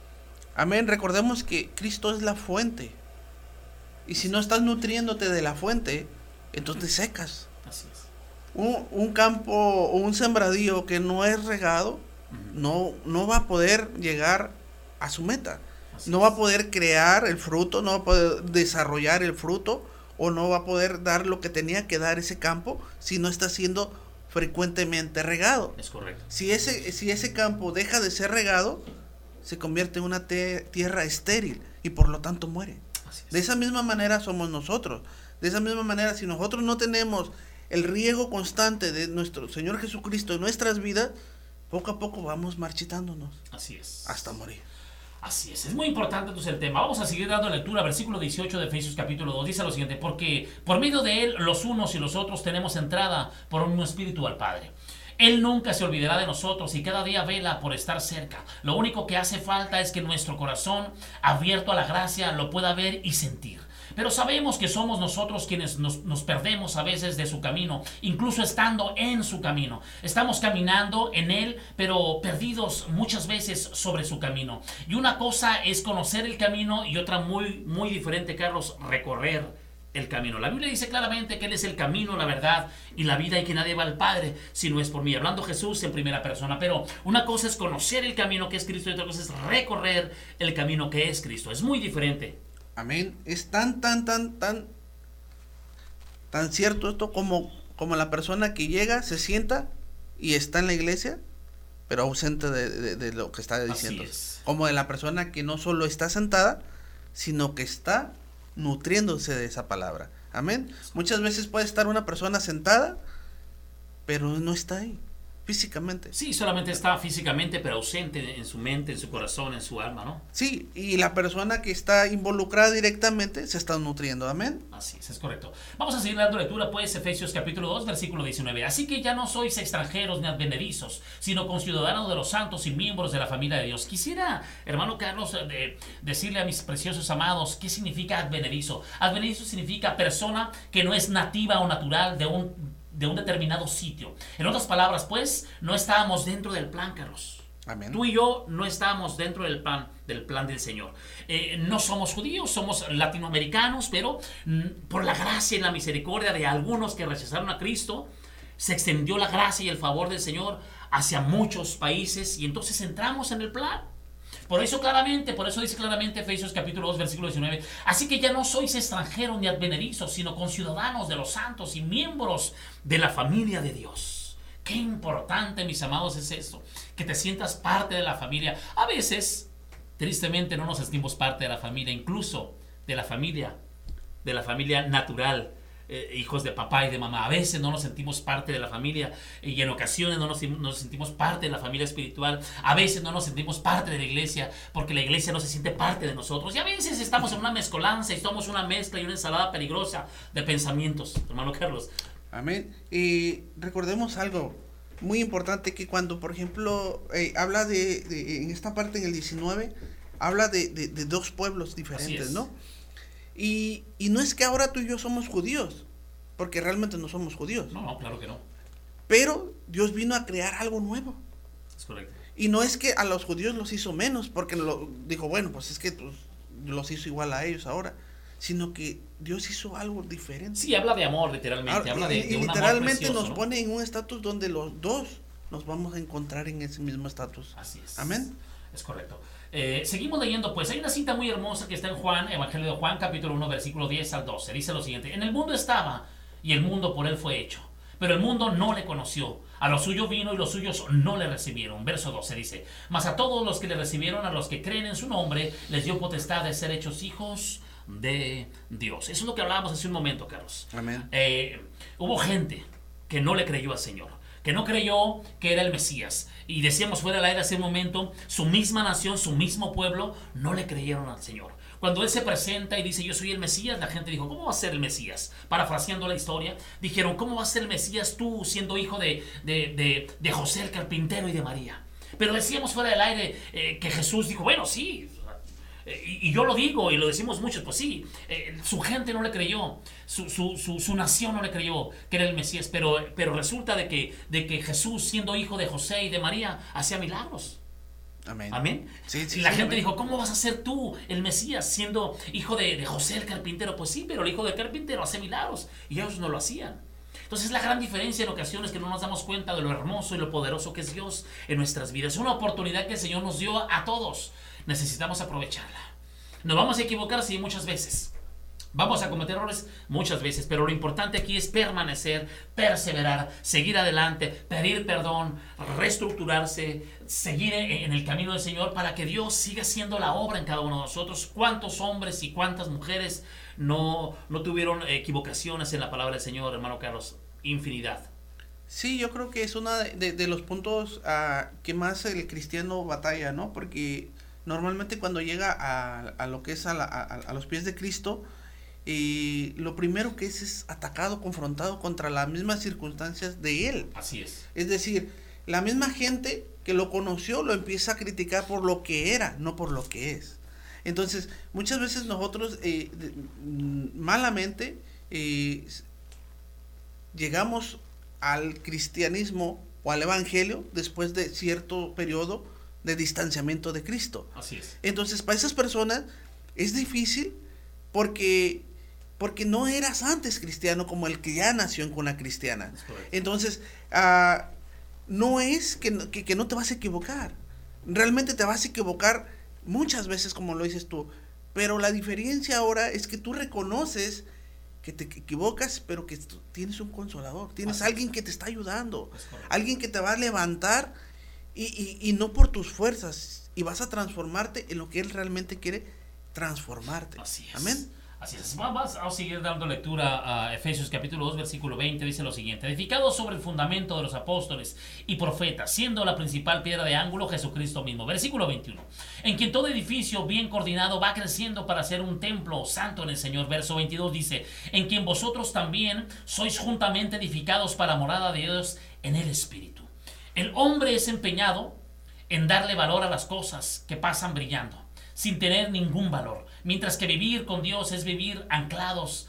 Amén. Recordemos que Cristo es la fuente. Y si no estás nutriéndote de la fuente, entonces secas. Así es un, campo o un sembradío que no es regado, no, no va a poder llegar a su meta. no va a poder crear el fruto, no va a poder desarrollar el fruto o no va a poder dar lo que tenía que dar ese campo si no está siendo frecuentemente regado. Es correcto. Si ese, si ese campo deja de ser regado, se convierte en una tierra estéril y por lo tanto muere. De esa misma manera somos nosotros. De esa misma manera, si nosotros no tenemos el riego constante de nuestro Señor Jesucristo en nuestras vidas, poco a poco vamos marchitándonos. Así es. Hasta morir. Así es, es muy importante entonces el tema. Vamos a seguir dando lectura, versículo 18 de Efesios capítulo 2. Dice lo siguiente, porque por medio de él los unos y los otros tenemos entrada por un espíritu al Padre. Él nunca se olvidará de nosotros y cada día vela por estar cerca. Lo único que hace falta es que nuestro corazón, abierto a la gracia, lo pueda ver y sentir. Pero sabemos que somos nosotros quienes nos, perdemos a veces de su camino, incluso estando en su camino. Estamos caminando en él, pero perdidos muchas veces sobre su camino. Y una cosa es conocer el camino y otra muy, muy diferente, Carlos, recorrer el camino. La Biblia dice claramente que Él es el camino, la verdad y la vida y que nadie va al Padre si no es por mí. Hablando Jesús en primera persona. Pero una cosa es conocer el camino que es Cristo y otra cosa es recorrer el camino que es Cristo. Es muy diferente. Amén. Es tan, tan, tan, tan, tan cierto esto como, como la persona que llega, se sienta y está en la iglesia, pero ausente de, lo que está diciendo. Como de la persona que no solo está sentada, sino que está nutriéndose de esa palabra. Amén. Muchas veces puede estar una persona sentada, pero no está ahí físicamente. Sí, solamente está físicamente, pero ausente en su mente, en su corazón, en su alma, ¿no? Sí, y la persona que está involucrada directamente se está nutriendo, amén. Así es, es correcto. Vamos a seguir dando lectura, pues, Efesios capítulo 2, versículo 19. Así que ya no sois extranjeros ni advenedizos, sino conciudadanos de los santos y miembros de la familia de Dios. Quisiera, hermano Carlos, de, decirle a mis preciosos amados, ¿qué significa advenedizo? Advenedizo significa persona que no es nativa o natural de un de un determinado sitio. En otras palabras, pues, no estábamos dentro del plan, Carlos. Amén. Tú y yo no estábamos dentro del plan del plan del Señor. Eh, no somos judíos, somos latinoamericanos, pero mm, por la gracia y la misericordia de algunos que rechazaron a Cristo, se extendió la gracia y el favor del Señor hacia muchos países y entonces entramos en el plan. Por eso claramente, por eso dice claramente Efesios capítulo 2, versículo 19, así que ya no sois extranjeros ni advenedizos, sino conciudadanos de los santos y miembros de la familia de Dios. Qué importante, mis amados, es esto, que te sientas parte de la familia. A veces, tristemente, no nos sentimos parte de la familia, incluso de la familia, de la familia natural, eh, hijos de papá y de mamá. A veces no nos sentimos parte de la familia y en ocasiones no nos, nos, sentimos parte de la familia espiritual. A veces no nos sentimos parte de la iglesia porque la iglesia no se siente parte de nosotros. Y a veces estamos en una mezcolanza y somos una mezcla y una ensalada peligrosa de pensamientos, hermano Carlos. Amén. Y recordemos algo muy importante que cuando, por ejemplo, eh, habla de, en esta parte en el 19, habla de, de dos pueblos diferentes, ¿no? Y, no es que ahora tú y yo somos judíos, porque realmente no somos judíos. No, no, claro que no. Pero Dios vino a crear algo nuevo. Es correcto. Y no es que a los judíos los hizo menos, porque lo, dijo, bueno, pues es que pues, los hizo igual a ellos ahora, sino que Dios hizo algo diferente. Sí, habla de amor, literalmente. habla de, y, literalmente nos pone en un estatus donde los dos nos vamos a encontrar en ese mismo estatus. Así es. Amén. Es correcto. Eh, seguimos leyendo, pues hay una cita muy hermosa que está en Juan, Evangelio de Juan, capítulo 1, versículo 10 al 12. Dice lo siguiente, en el mundo estaba y el mundo por él fue hecho, pero el mundo no le conoció. A lo suyo vino y los suyos no le recibieron. Verso 12 dice, mas a todos los que le recibieron, a los que creen en su nombre, les dio potestad de ser hechos hijos de Dios. Eso es lo que hablábamos hace un momento, Carlos. Amén. Eh, hubo gente que no le creyó al Señor, que no creyó que era el Mesías. Y decíamos fuera del aire hace un momento, su misma nación, su mismo pueblo, no le creyeron al Señor. Cuando Él se presenta y dice, yo soy el Mesías, la gente dijo, ¿cómo va a ser el Mesías? Parafraseando la historia, dijeron, ¿cómo va a ser el Mesías tú siendo hijo de, de, de, José el carpintero y de María? Pero decíamos fuera del aire eh, que Jesús dijo, bueno, sí, eh, y, yo lo digo y lo decimos muchos, pues sí, eh, su gente no le creyó, su, su, su, nación no le creyó que era el Mesías, pero, pero resulta de que, de que Jesús, siendo hijo de José y de María, hacía milagros. Amén. Amén. y la gente dijo, ¿cómo vas a ser tú el Mesías siendo hijo de, de, José el carpintero? Pues sí, pero el hijo del carpintero hace milagros y ellos no lo hacían. Entonces la gran diferencia en ocasiones que no nos damos cuenta de lo hermoso y lo poderoso que es Dios en nuestras vidas. Es una oportunidad que el Señor nos dio a todos. Necesitamos aprovecharla. Nos vamos a equivocar, sí, muchas veces. Vamos a cometer errores muchas veces, pero lo importante aquí es permanecer, perseverar, seguir adelante, pedir perdón, reestructurarse, seguir en el camino del Señor para que Dios siga haciendo la obra en cada uno de nosotros. ¿Cuántos hombres y cuántas mujeres no, no tuvieron equivocaciones en la palabra del Señor, hermano Carlos? Infinidad. Sí, yo creo que es uno de, los puntos uh, que más el cristiano batalla, ¿no? Porque normalmente cuando llega a, a lo que es a, a los pies de Cristo, y lo primero que es es atacado, confrontado contra las mismas circunstancias de él. Así es. Es decir, la misma gente que lo conoció lo empieza a criticar por lo que era, no por lo que es. Entonces, muchas veces nosotros eh, mm, malamente eh, llegamos al cristianismo o al evangelio después de cierto periodo de distanciamiento de Cristo. Así es. Entonces, para esas personas es difícil porque porque no eras antes cristiano como el que ya nació en cuna cristiana. Entonces, ah, no es que, que, no te vas a equivocar. Realmente te vas a equivocar muchas veces como lo dices tú. Pero la diferencia ahora es que tú reconoces que te equivocas, pero que tienes un consolador, tienes alguien que te está ayudando, alguien que te va a levantar y, y, y no por tus fuerzas, y vas a transformarte en lo que Él realmente quiere transformarte. Así es. Amén. Así es. Vamos a seguir dando lectura a Efesios capítulo 2, versículo 20. Dice lo siguiente. Edificado sobre el fundamento de los apóstoles y profetas, siendo la principal piedra de ángulo Jesucristo mismo. Versículo 21. En quien todo edificio bien coordinado va creciendo para ser un templo santo en el Señor. Verso 22 dice. En quien vosotros también sois juntamente edificados para morada de Dios en el Espíritu. El hombre es empeñado en darle valor a las cosas que pasan brillando sin tener ningún valor. Mientras que vivir con Dios es vivir anclados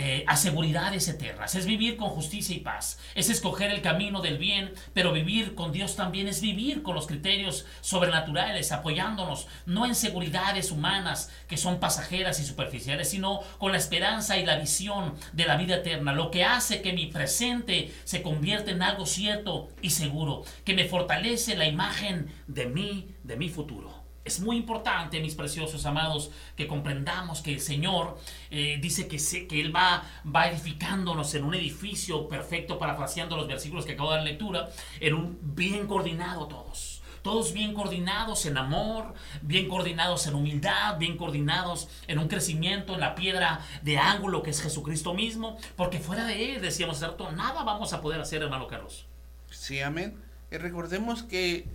eh, a seguridades eternas, es vivir con justicia y paz, es escoger el camino del bien, pero vivir con Dios también es vivir con los criterios sobrenaturales, apoyándonos no en seguridades humanas que son pasajeras y superficiales, sino con la esperanza y la visión de la vida eterna, lo que hace que mi presente se convierta en algo cierto y seguro, que me fortalece la imagen de mí, de mi futuro. Es muy importante, mis preciosos amados, que comprendamos que el Señor eh, dice que, que Él va, va edificándonos en un edificio perfecto, parafraseando los versículos que acabo de dar lectura, en un bien coordinado todos. Todos bien coordinados en amor, bien coordinados en humildad, bien coordinados en un crecimiento en la piedra de ángulo que es Jesucristo mismo, porque fuera de Él, decíamos. Nada vamos a poder hacer, hermano Carlos. Sí, amén. Y recordemos que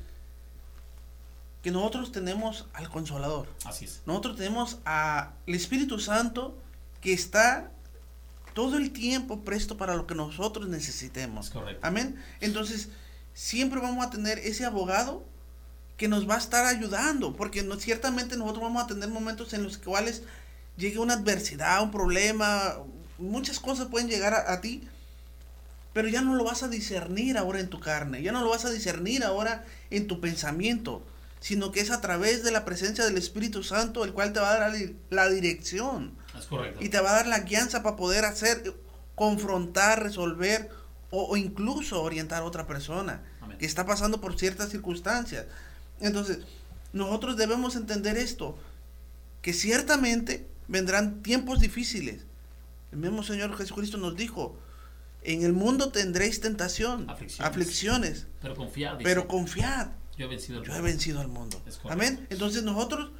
que nosotros tenemos al Consolador. Así es. Nosotros tenemos al Espíritu Santo que está todo el tiempo presto para lo que nosotros necesitemos. Correcto. Amén. Entonces, siempre vamos a tener ese abogado que nos va a estar ayudando, porque no, ciertamente nosotros vamos a tener momentos en los cuales llegue una adversidad, un problema, muchas cosas pueden llegar a, a ti, pero ya no lo vas a discernir ahora en tu carne, ya no lo vas a discernir ahora en tu pensamiento sino que es a través de la presencia del Espíritu Santo el cual te va a dar la dirección. Es correcto. Y te va a dar la guianza para poder hacer, confrontar, resolver o, incluso orientar a otra persona que está pasando por ciertas circunstancias. Entonces, nosotros debemos entender esto, que ciertamente vendrán tiempos difíciles. El mismo Señor Jesucristo nos dijo, en el mundo tendréis tentación, Aflicciones. aflicciones, Pero confiad. dice, pero confiad, yo he vencido el yo he mundo. vencido al mundo. Amén. Entonces nosotros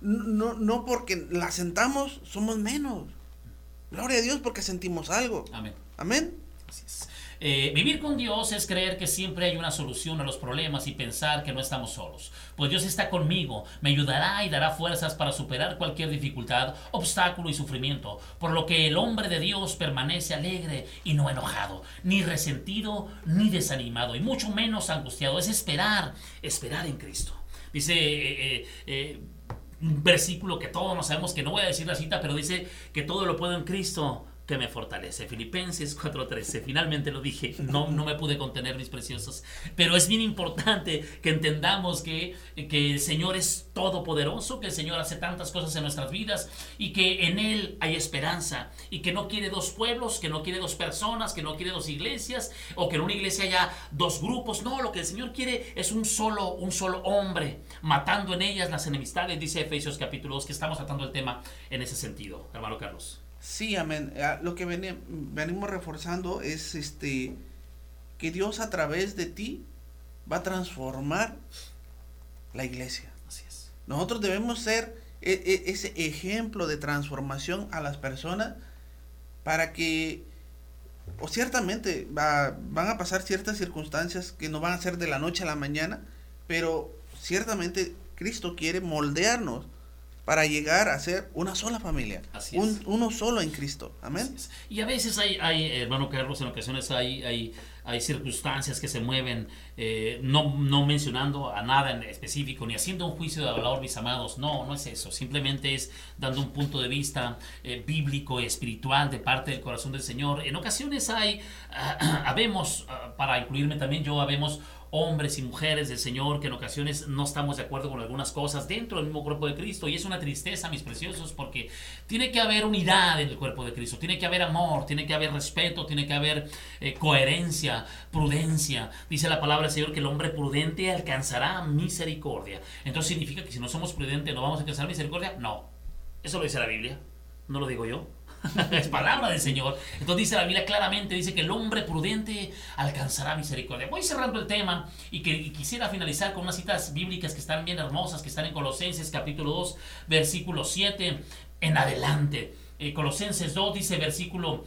no, no porque la sentamos somos menos. Gloria a Dios porque sentimos algo. Amén. Amén. Así es. Eh, vivir con Dios es creer que siempre hay una solución a los problemas y pensar que no estamos solos. Pues Dios está conmigo, me ayudará y dará fuerzas para superar cualquier dificultad, obstáculo y sufrimiento. Por lo que el hombre de Dios permanece alegre y no enojado, ni resentido ni desanimado, y mucho menos angustiado. Es esperar, esperar en Cristo. Dice... eh, eh, un versículo que todos no sabemos, que no voy a decir la cita, pero dice que todo lo puedo en Cristo que me fortalece. Filipenses 4:13. Finalmente lo dije, no, no me pude contener, mis preciosos. Pero es bien importante que entendamos que, que el Señor es todopoderoso, que el Señor hace tantas cosas en nuestras vidas y que en Él hay esperanza y que no quiere dos pueblos, que no quiere dos personas, que no quiere dos iglesias o que en una iglesia haya dos grupos. No, lo que el Señor quiere es un solo, un solo hombre, matando en ellas las enemistades, dice Efesios capítulo 2, que estamos tratando el tema en ese sentido, hermano Carlos. Sí, amén. Ah, Lo que veni- venimos reforzando es este que Dios a través de ti va a transformar la iglesia. Así es. Nosotros debemos ser e- e- ese ejemplo de transformación a las personas para que, o ciertamente va- van a pasar ciertas circunstancias que no van a ser de la noche a la mañana, pero ciertamente Cristo quiere moldearnos para llegar a ser una sola familia, Así un- uno solo en Cristo. Amén. Y a veces hay, hay, hermano Carlos, en ocasiones hay, hay, hay circunstancias que se mueven, eh, no, no mencionando a nada en específico, ni haciendo un juicio de valor, mis amados. No, no es eso. Simplemente es dando un punto de vista eh, bíblico, espiritual, de parte del corazón del Señor. En ocasiones hay, ah, habemos, ah, para incluirme también yo, habemos hombres y mujeres del Señor que en ocasiones no estamos de acuerdo con algunas cosas dentro del mismo cuerpo de Cristo y es una tristeza, mis preciosos, porque tiene que haber unidad en el cuerpo de Cristo, tiene que haber amor, tiene que haber respeto, tiene que haber eh, coherencia, prudencia. Dice la palabra del Señor que el hombre prudente alcanzará misericordia. Entonces significa que si no somos prudentes no vamos a alcanzar misericordia. No, eso lo dice la Biblia, no lo digo yo. es palabra del Señor. Entonces dice la Biblia claramente, dice que el hombre prudente alcanzará misericordia. Voy cerrando el tema y que y quisiera finalizar con unas citas bíblicas que están bien hermosas, que están en Colosenses capítulo 2, versículo 7 en adelante. Eh, Colosenses 2 dice versículo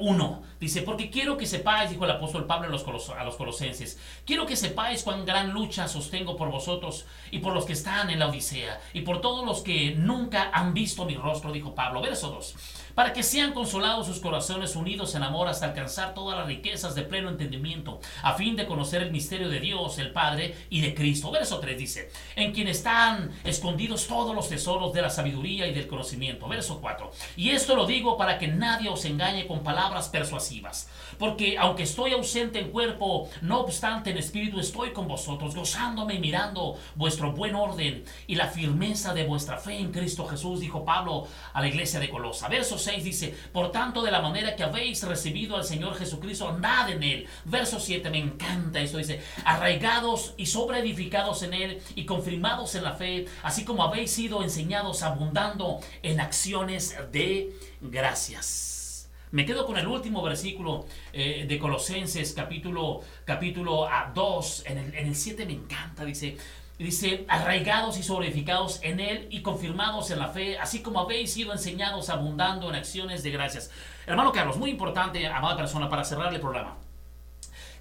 1, dice, porque quiero que sepáis, dijo el apóstol Pablo a los, a los colosenses, quiero que sepáis cuán gran lucha sostengo por vosotros y por los que están en la Odisea y por todos los que nunca han visto mi rostro, dijo Pablo. Verso 2, para que sean consolados sus corazones unidos en amor hasta alcanzar todas las riquezas de pleno entendimiento, a fin de conocer el misterio de Dios, el Padre y de Cristo. Verso 3 dice, en quien están escondidos todos los tesoros de la sabiduría y del conocimiento. Verso 4, y esto lo digo para que nadie os engañe con palabras persuasivas, porque aunque estoy ausente en cuerpo, no obstante en espíritu estoy con vosotros, gozándome y mirando vuestro buen orden y la firmeza de vuestra fe en Cristo Jesús, dijo Pablo a la iglesia de Colosa. Verso 6 dice, por tanto, de la manera que habéis recibido al Señor Jesucristo, andad en él. Verso 7, me encanta esto, dice, arraigados y sobreedificados en él y confirmados en la fe, así como habéis sido enseñados abundando en acciones de gracias. Me quedo con el último versículo eh, de Colosenses, capítulo, capítulo 2, en el, en el 7 me encanta, dice, dice, arraigados y sobreedificados en él y confirmados en la fe, así como habéis sido enseñados abundando en acciones de gracias. Hermano Carlos, muy importante, amada persona, para cerrar el programa,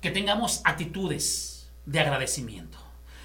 que tengamos actitudes de agradecimiento.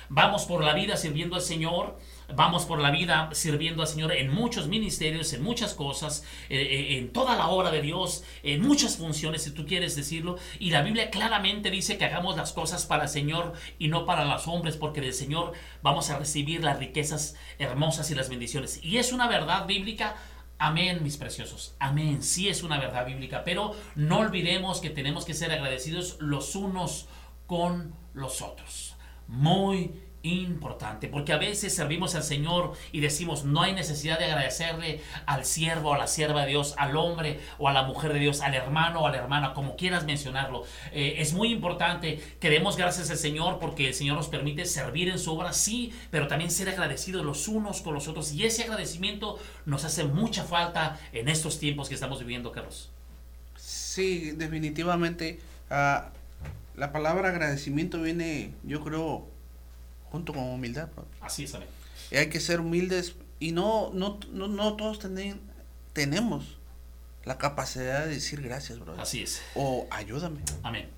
Vamos por la vida sirviendo al Señor, vamos por la vida sirviendo al Señor en muchos ministerios, en muchas cosas, eh, eh, en toda la obra de Dios, en muchas funciones, si tú quieres decirlo. Y la Biblia claramente dice que hagamos las cosas para el Señor y no para los hombres, porque del Señor vamos a recibir las riquezas hermosas y las bendiciones. Y es una verdad bíblica Amén, mis preciosos. Amén. Sí es una verdad bíblica, pero no olvidemos que tenemos que ser agradecidos los unos con los otros. Muy importante, porque a veces servimos al Señor y decimos, no hay necesidad de agradecerle al siervo a la sierva de Dios, al hombre o a la mujer de Dios, al hermano o a la hermana, como quieras mencionarlo. Eh, es muy importante que demos gracias al Señor porque el Señor nos permite servir en su obra, sí, pero también ser agradecidos los unos con los otros. Y ese agradecimiento nos hace mucha falta en estos tiempos que estamos viviendo, Carlos. Sí, definitivamente. ah, la palabra agradecimiento viene, yo creo, junto con humildad. bro. Así es. Y hay que ser humildes y no, no, no, no todos tenen- tenemos la capacidad de decir gracias, bro. Así es. O ayúdame. Amén.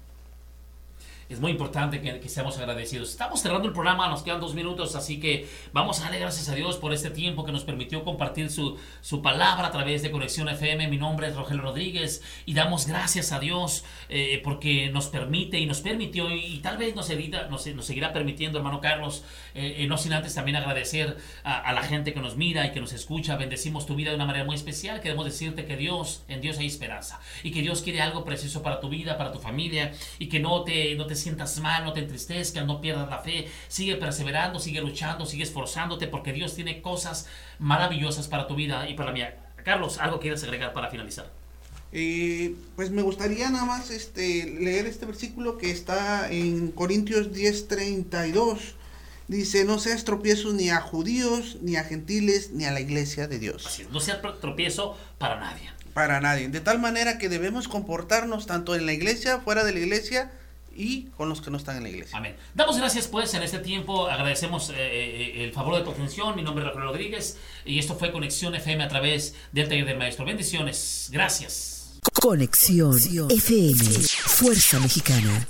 Es muy importante que, seamos agradecidos. Estamos cerrando el programa, nos quedan dos minutos, así que vamos a darle gracias a Dios por este tiempo que nos permitió compartir su, su palabra a través de Conexión FM. Mi nombre es Rogelio Rodríguez y damos gracias a Dios eh, porque nos permite y nos permitió y, tal vez nos, evita, nos, nos seguirá permitiendo, hermano Carlos, eh, eh, no sin antes también agradecer a, la gente que nos mira y que nos escucha. Bendecimos tu vida de una manera muy especial. Queremos decirte que Dios, en Dios hay esperanza y que Dios quiere algo precioso para tu vida, para tu familia y que no te, no te sientas mal, no te entristezcas, no pierdas la fe. Sigue perseverando, sigue luchando, sigue esforzándote porque Dios tiene cosas maravillosas para tu vida y para la mía. Carlos, ¿algo quieres agregar para finalizar? Eh, pues me gustaría nada más este, leer este versículo que está en Corintios 10:32. Dice, no seas tropiezo ni a judíos, ni a gentiles, ni a la iglesia de Dios. Así es, no sea tropiezo para nadie. Para nadie. De tal manera que debemos comportarnos tanto en la iglesia, fuera de la iglesia y con los que no están en la iglesia. Amén. Damos gracias pues en este tiempo, agradecemos eh, eh, el favor de tu atención, mi nombre es Rafael Rodríguez y esto fue Conexión FM a través del taller del maestro. Bendiciones, gracias. Conexión FM. Fuerza Mexicana.